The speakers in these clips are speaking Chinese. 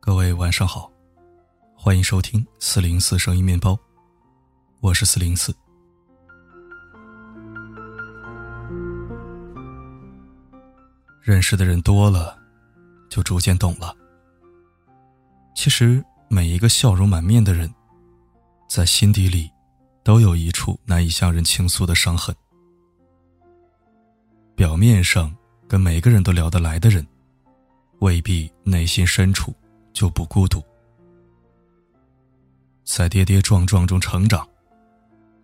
各位晚上好，欢迎收听四零四声音面包，我是四零四。认识的人多了，就逐渐懂了。其实每一个笑容满面的人，在心底里，都有一处难以向人倾诉的伤痕。表面上跟每个人都聊得来的人，未必内心深处就不孤独。在跌跌撞撞中成长，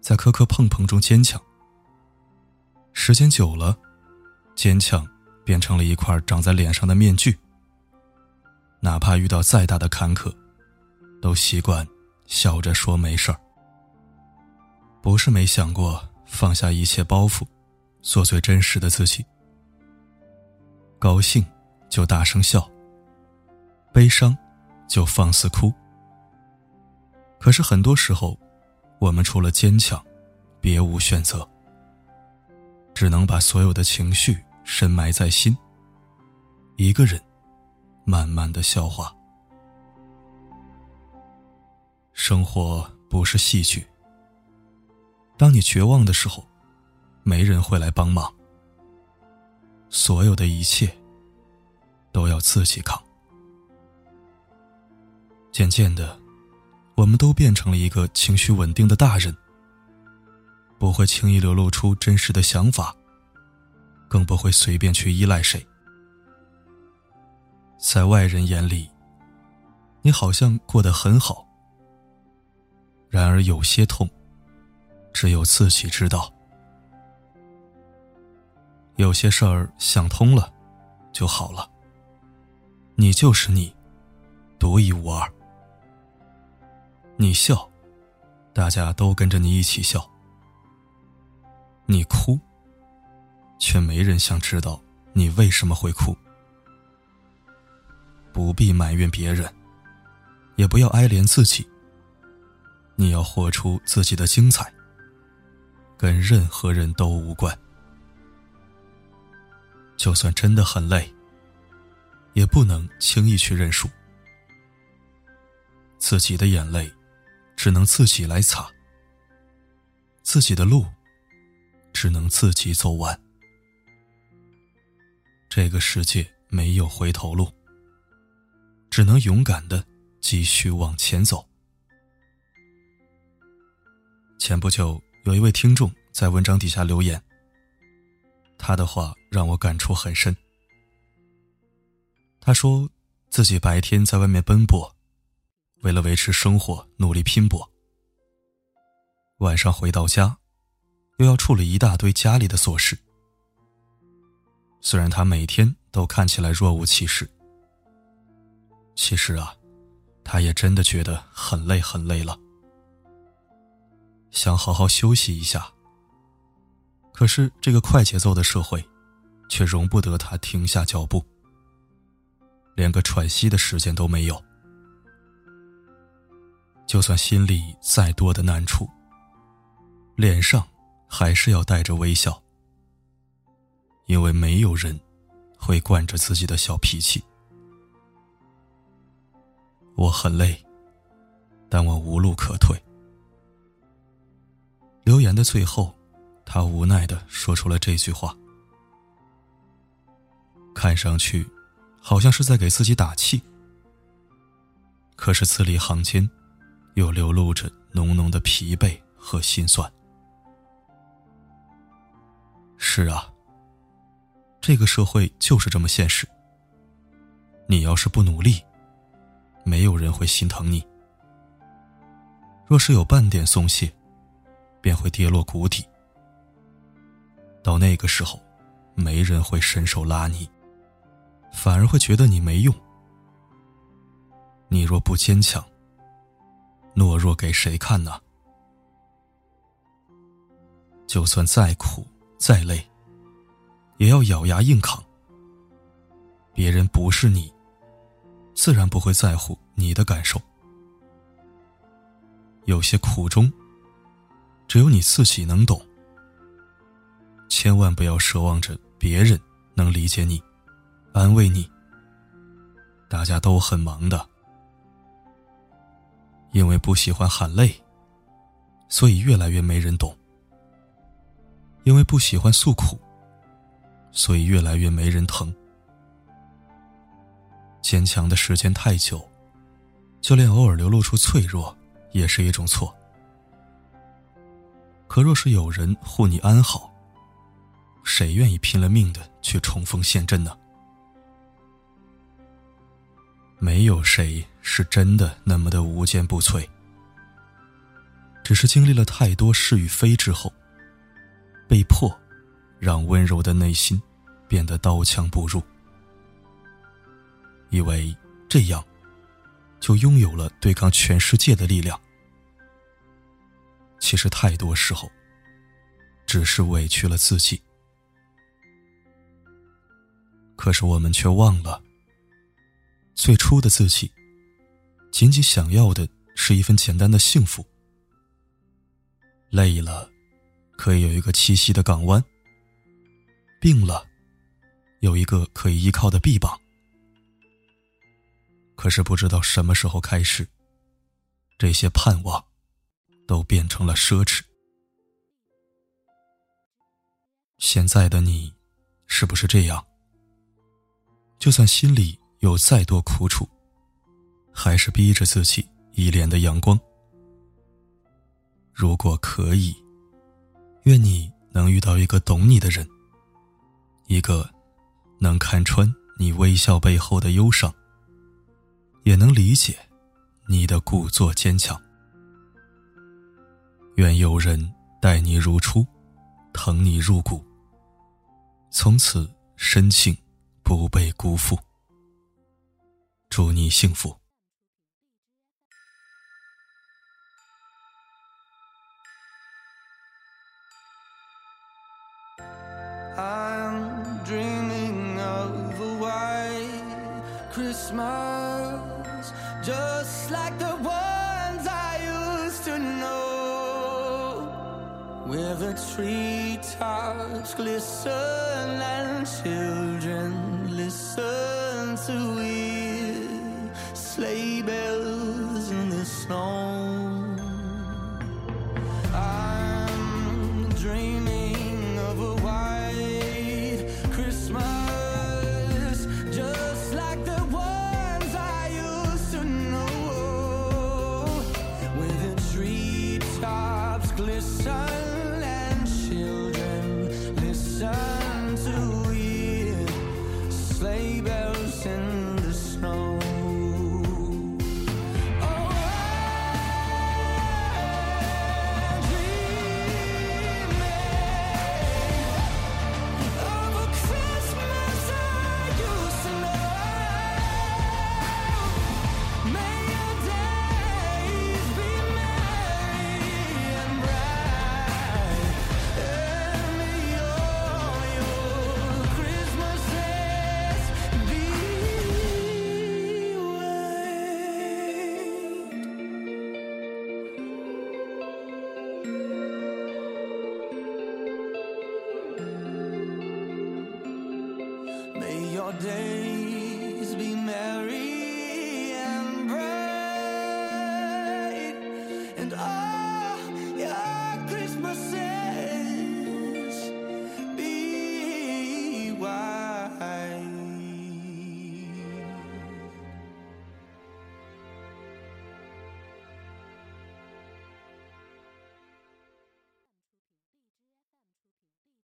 在磕磕碰碰中坚强。时间久了，坚强。变成了一块长在脸上的面具。哪怕遇到再大的坎坷，都习惯笑着说没事儿。不是没想过放下一切包袱，做最真实的自己。高兴就大声笑，悲伤就放肆哭。可是很多时候，我们除了坚强，别无选择，只能把所有的情绪。深埋在心，一个人慢慢的消化。生活不是戏剧。当你绝望的时候，没人会来帮忙。所有的一切都要自己扛。渐渐的，我们都变成了一个情绪稳定的大人，不会轻易流露出真实的想法。更不会随便去依赖谁。在外人眼里，你好像过得很好。然而有些痛，只有自己知道。有些事儿想通了，就好了。你就是你，独一无二。你笑，大家都跟着你一起笑。你哭。却没人想知道你为什么会哭。不必埋怨别人，也不要哀怜自己。你要活出自己的精彩，跟任何人都无关。就算真的很累，也不能轻易去认输。自己的眼泪，只能自己来擦；自己的路，只能自己走完。这个世界没有回头路，只能勇敢的继续往前走。前不久，有一位听众在文章底下留言，他的话让我感触很深。他说自己白天在外面奔波，为了维持生活努力拼搏，晚上回到家，又要处理一大堆家里的琐事。虽然他每天都看起来若无其事，其实啊，他也真的觉得很累很累了，想好好休息一下。可是这个快节奏的社会，却容不得他停下脚步，连个喘息的时间都没有。就算心里再多的难处，脸上还是要带着微笑。因为没有人会惯着自己的小脾气。我很累，但我无路可退。留言的最后，他无奈的说出了这句话，看上去好像是在给自己打气，可是字里行间又流露着浓浓的疲惫和心酸。是啊。这个社会就是这么现实。你要是不努力，没有人会心疼你；若是有半点松懈，便会跌落谷底。到那个时候，没人会伸手拉你，反而会觉得你没用。你若不坚强，懦弱给谁看呢？就算再苦再累。也要咬牙硬扛。别人不是你，自然不会在乎你的感受。有些苦衷，只有你自己能懂。千万不要奢望着别人能理解你，安慰你。大家都很忙的，因为不喜欢喊累，所以越来越没人懂；因为不喜欢诉苦，所以越来越没人疼。坚强的时间太久，就连偶尔流露出脆弱，也是一种错。可若是有人护你安好，谁愿意拼了命的去冲锋陷阵呢？没有谁是真的那么的无坚不摧，只是经历了太多是与非之后，被迫让温柔的内心变得刀枪不入，以为这样就拥有了对抗全世界的力量。其实太多时候，只是委屈了自己。可是我们却忘了。最初的自己，仅仅想要的是一份简单的幸福。累了，可以有一个栖息的港湾；病了，有一个可以依靠的臂膀。可是不知道什么时候开始，这些盼望都变成了奢侈。现在的你，是不是这样？就算心里……有再多苦楚，还是逼着自己一脸的阳光。如果可以，愿你能遇到一个懂你的人，一个能看穿你微笑背后的忧伤，也能理解你的故作坚强。愿有人待你如初，疼你入骨，从此深情不被辜负。祝你幸福。I'm dreaming of a white Christmas, treetops glisten and children listen to it sleigh bells in the snow. day.